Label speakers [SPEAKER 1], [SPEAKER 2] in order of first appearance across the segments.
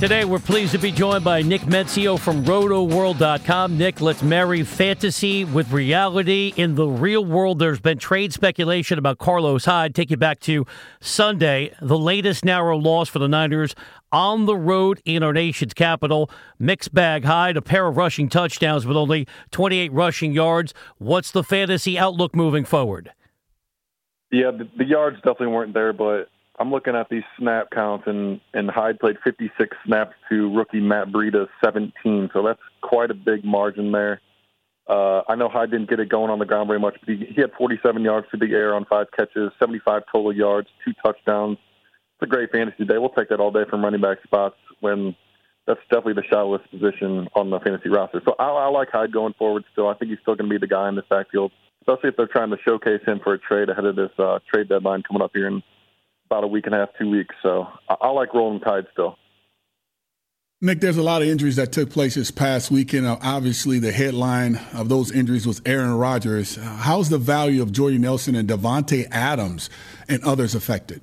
[SPEAKER 1] Today, we're pleased to be joined by Nick Mensio from RotoWorld.com. Nick, let's marry fantasy with reality. In the real world, there's been trade speculation about Carlos Hyde. Take you back to Sunday, the latest narrow loss for the Niners on the road in our nation's capital. Mixed bag Hyde, a pair of rushing touchdowns, with only 28 rushing yards. What's the fantasy outlook moving forward?
[SPEAKER 2] Yeah, the, the yards definitely weren't there, but I'm looking at these snap counts, and and Hyde played 56 snaps to rookie Matt Breida's 17, so that's quite a big margin there. Uh, I know Hyde didn't get it going on the ground very much, but he, he had 47 yards to the air on five catches, 75 total yards, two touchdowns. It's a great fantasy day. We'll take that all day from running back spots when that's definitely the shallowest position on the fantasy roster. So I, I like Hyde going forward still. I think he's still going to be the guy in this backfield, especially if they're trying to showcase him for a trade ahead of this uh, trade deadline coming up here in about a week and a half, two weeks. So I, I like rolling tide still.
[SPEAKER 3] Nick, there's a lot of injuries that took place this past weekend. Uh, obviously, the headline of those injuries was Aaron Rodgers. Uh, how's the value of Jordy Nelson and Davante Adams and others affected?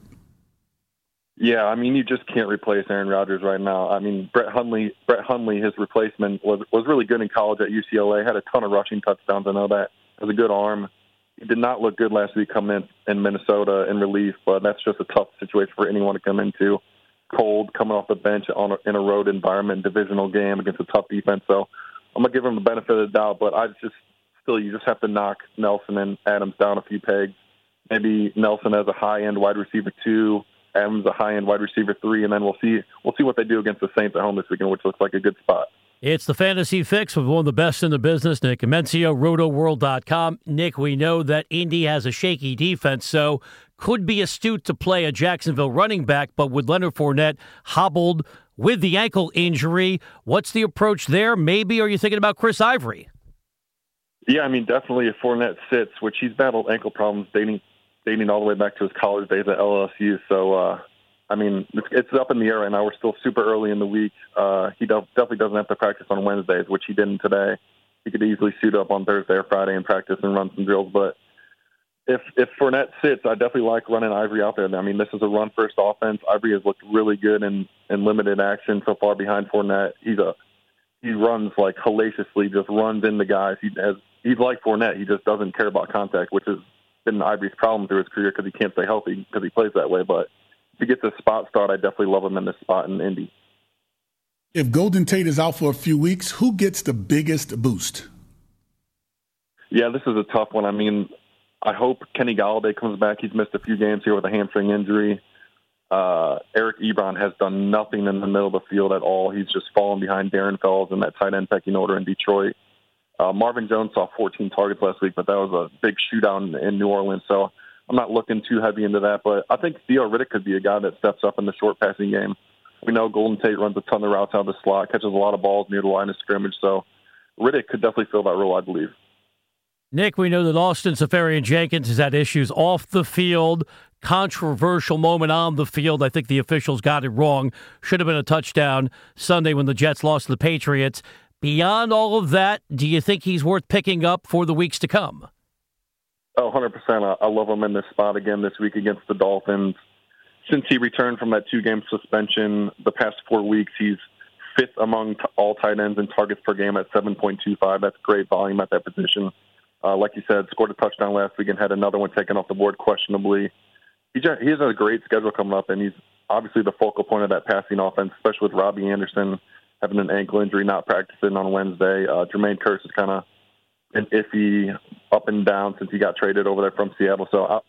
[SPEAKER 2] Yeah, I mean, you just can't replace Aaron Rodgers right now. I mean, Brett Hundley, Brett Hundley, his replacement was was really good in college at UCLA. Had a ton of rushing touchdowns. I know that. Has a good arm he did not look good last week coming in in Minnesota in relief, but that's just a tough situation for anyone to come into. Cold, coming off the bench on a, in a road environment, divisional game against a tough defense. So I'm gonna give him the benefit of the doubt, but I just still you just have to knock Nelson and Adams down a few pegs. Maybe Nelson as a high end wide receiver two, Adams a high end wide receiver three, and then we'll see we'll see what they do against the Saints at home this weekend, which looks like a good spot.
[SPEAKER 1] It's the Fantasy Fix with one of the best in the business, Nick Mensio, RotoWorld.com. Nick, we know that Indy has a shaky defense, so could be astute to play a Jacksonville running back, but with Leonard Fournette hobbled with the ankle injury, what's the approach there? Maybe are you thinking about Chris Ivory?
[SPEAKER 2] Yeah, I mean, definitely if Fournette sits, which he's battled ankle problems dating dating all the way back to his college days at LSU. So uh, I mean, it's, it's up in the air right now. We're still super early in the week. Uh, he do- definitely doesn't have to practice on Wednesdays, which he didn't today. He could easily suit up on Thursday or Friday and practice and run some drills. But if if Fournette sits, I definitely like running Ivory out there. I mean, this is a run first offense. Ivory has looked really good in in limited action so far behind Fournette. He's a he runs like hellaciously, just runs into guys. He has he's like Fournette. He just doesn't care about contact, which has been Ivory's problem through his career because he can't stay healthy because he plays that way. But to get the spot start, I definitely love him in this spot in Indy.
[SPEAKER 3] If Golden Tate is out for a few weeks, who gets the biggest boost?
[SPEAKER 2] Yeah, this is a tough one. I mean, I hope Kenny Golladay comes back. He's missed a few games here with a hamstring injury. Uh, Eric Ebron has done nothing in the middle of the field at all. He's just fallen behind Darren Fells in that tight end pecking order in Detroit. Uh, Marvin Jones saw 14 targets last week, but that was a big shootout in, in New Orleans. So I'm not looking too heavy into that, but I think Theo Riddick could be a guy that steps up in the short passing game. We know Golden Tate runs a ton of routes out of the slot, catches a lot of balls near the line of scrimmage, so Riddick could definitely fill that role, I believe.
[SPEAKER 1] Nick, we know that Austin Seferian-Jenkins has had issues off the field. Controversial moment on the field. I think the officials got it wrong. Should have been a touchdown Sunday when the Jets lost to the Patriots. Beyond all of that, do you think he's worth picking up for the weeks to come?
[SPEAKER 2] Oh, 100%. I, love him in this spot again this week against the Dolphins. Since he returned from that two game suspension the past four weeks, he's fifth among t- all tight ends in targets per game at 7.25. That's great volume at that position. Uh, like you said, scored a touchdown last week and had another one taken off the board questionably. He, just, he has a great schedule coming up, and he's obviously the focal point of that passing offense, especially with Robbie Anderson having an ankle injury, not practicing on Wednesday. Uh, Jermaine Kearse is kind of been iffy up and down since he got traded over there from Seattle. So uh,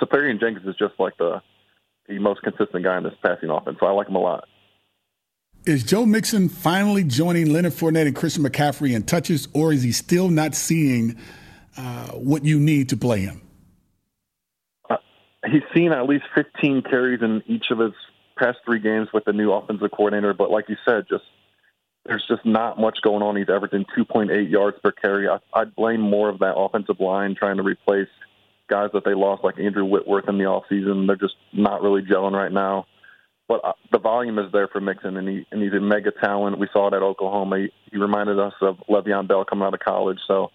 [SPEAKER 2] Seferian-Jenkins is just like the the most consistent guy in this passing offense. So I like him a lot.
[SPEAKER 3] Is Joe Mixon finally joining Leonard Fournette and Christian McCaffrey in touches, or is he still not seeing uh, what you need to play him?
[SPEAKER 2] Uh, he's seen at least 15 carries in each of his past three games with the new offensive coordinator. But like you said, just there's just not much going on. He's averaging 2.8 yards per carry. I, I'd blame more of that offensive line trying to replace guys that they lost, like Andrew Whitworth in the offseason. They're just not really gelling right now. But uh, the volume is there for Mixon, and, he, and he's a mega talent. We saw it at Oklahoma. He, he reminded us of Le'Veon Bell coming out of college. So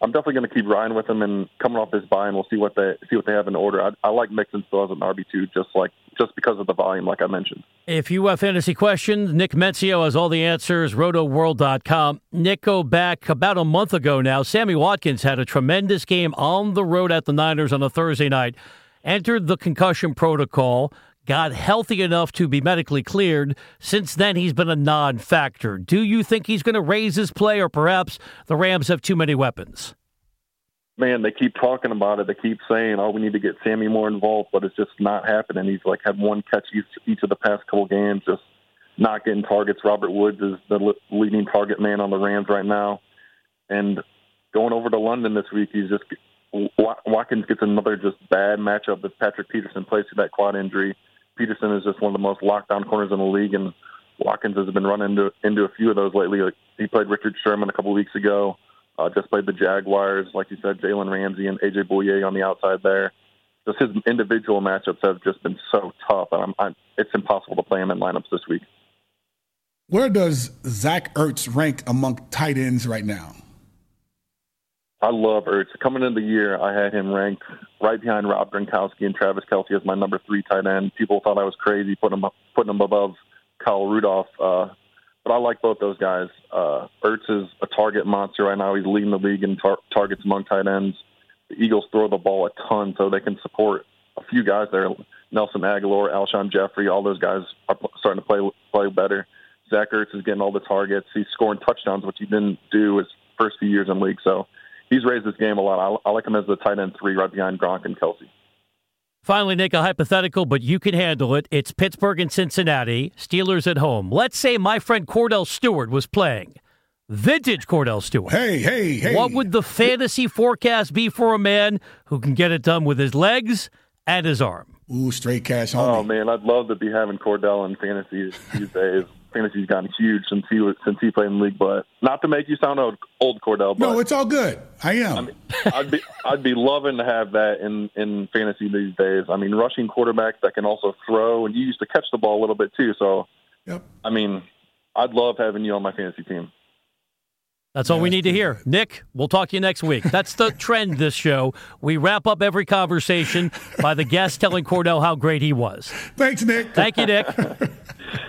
[SPEAKER 2] I'm definitely going to keep riding with him and coming off this bye, and we'll see what they see what they have in order. I, I like Mixon still as an RB two, just like just because of the volume, like I mentioned.
[SPEAKER 1] If you have fantasy questions, Nick Mensio has all the answers. RotoWorld.com. Nick, go back about a month ago now. Sammy Watkins had a tremendous game on the road at the Niners on a Thursday night. Entered the concussion protocol got healthy enough to be medically cleared. Since then, he's been a non factor. Do you think he's going to raise his play, or perhaps the Rams have too many weapons?
[SPEAKER 2] Man, they keep talking about it. They keep saying, "Oh, we need to get Sammy more involved," but it's just not happening. He's like had one catch each, each of the past couple games, just not getting targets. Robert Woods is the leading target man on the Rams right now, and going over to London this week, he's just Watkins gets another just bad matchup as Patrick Peterson plays through that quad injury. Peterson is just one of the most lockdown corners in the league, and Watkins has been running into into a few of those lately. Like he played Richard Sherman a couple weeks ago. Uh, just played the Jaguars, like you said, Jalen Ramsey and AJ Bouye on the outside there. Just his individual matchups have just been so tough, and I'm, I'm, it's impossible to play him in lineups this week.
[SPEAKER 3] Where does Zach Ertz rank among tight ends right now?
[SPEAKER 2] I love Ertz. Coming into the year, I had him ranked right behind Rob Gronkowski and Travis Kelce as my number three tight end. People thought I was crazy putting him putting him above Kyle Rudolph, uh, but I like both those guys. Uh, Ertz is a target monster right now. He's leading the league in tar- targets among tight ends. The Eagles throw the ball a ton, so they can support a few guys there. Nelson Agholor, Alshon Jeffery, all those guys are starting to play play better. Zach Ertz is getting all the targets. He's scoring touchdowns, which he didn't do his first few years in league. So he's raised this game a lot. I, I like him as the tight end three right behind Gronk and Kelce.
[SPEAKER 1] Finally, Nick, a hypothetical, but you can handle it. It's Pittsburgh and Cincinnati, Steelers at home. Let's say my friend Kordell Stewart was playing. Vintage Kordell Stewart.
[SPEAKER 3] Hey, hey, hey.
[SPEAKER 1] What would the fantasy forecast be for a man who can get it done with his legs and his arm?
[SPEAKER 3] Ooh, straight cash.
[SPEAKER 2] Oh, homie. Oh man, I'd love to be having Kordell in fantasy these days fantasy's gotten huge since he was since he played in the league. But not to make you sound old, old Kordell. But,
[SPEAKER 3] no, it's all good. I am. I
[SPEAKER 2] mean, I'd be I'd be loving to have that in in fantasy these days. I mean, rushing quarterbacks that can also throw, and you used to catch the ball a little bit too. So,
[SPEAKER 3] yep.
[SPEAKER 2] I mean, I'd love having you on my fantasy team.
[SPEAKER 1] That's all we need to hear. Nick, we'll talk to you next week. That's the trend this show. We wrap up every conversation by the guest telling Kordell how great he was.
[SPEAKER 3] Thanks, Nick.
[SPEAKER 1] Thank you, Nick.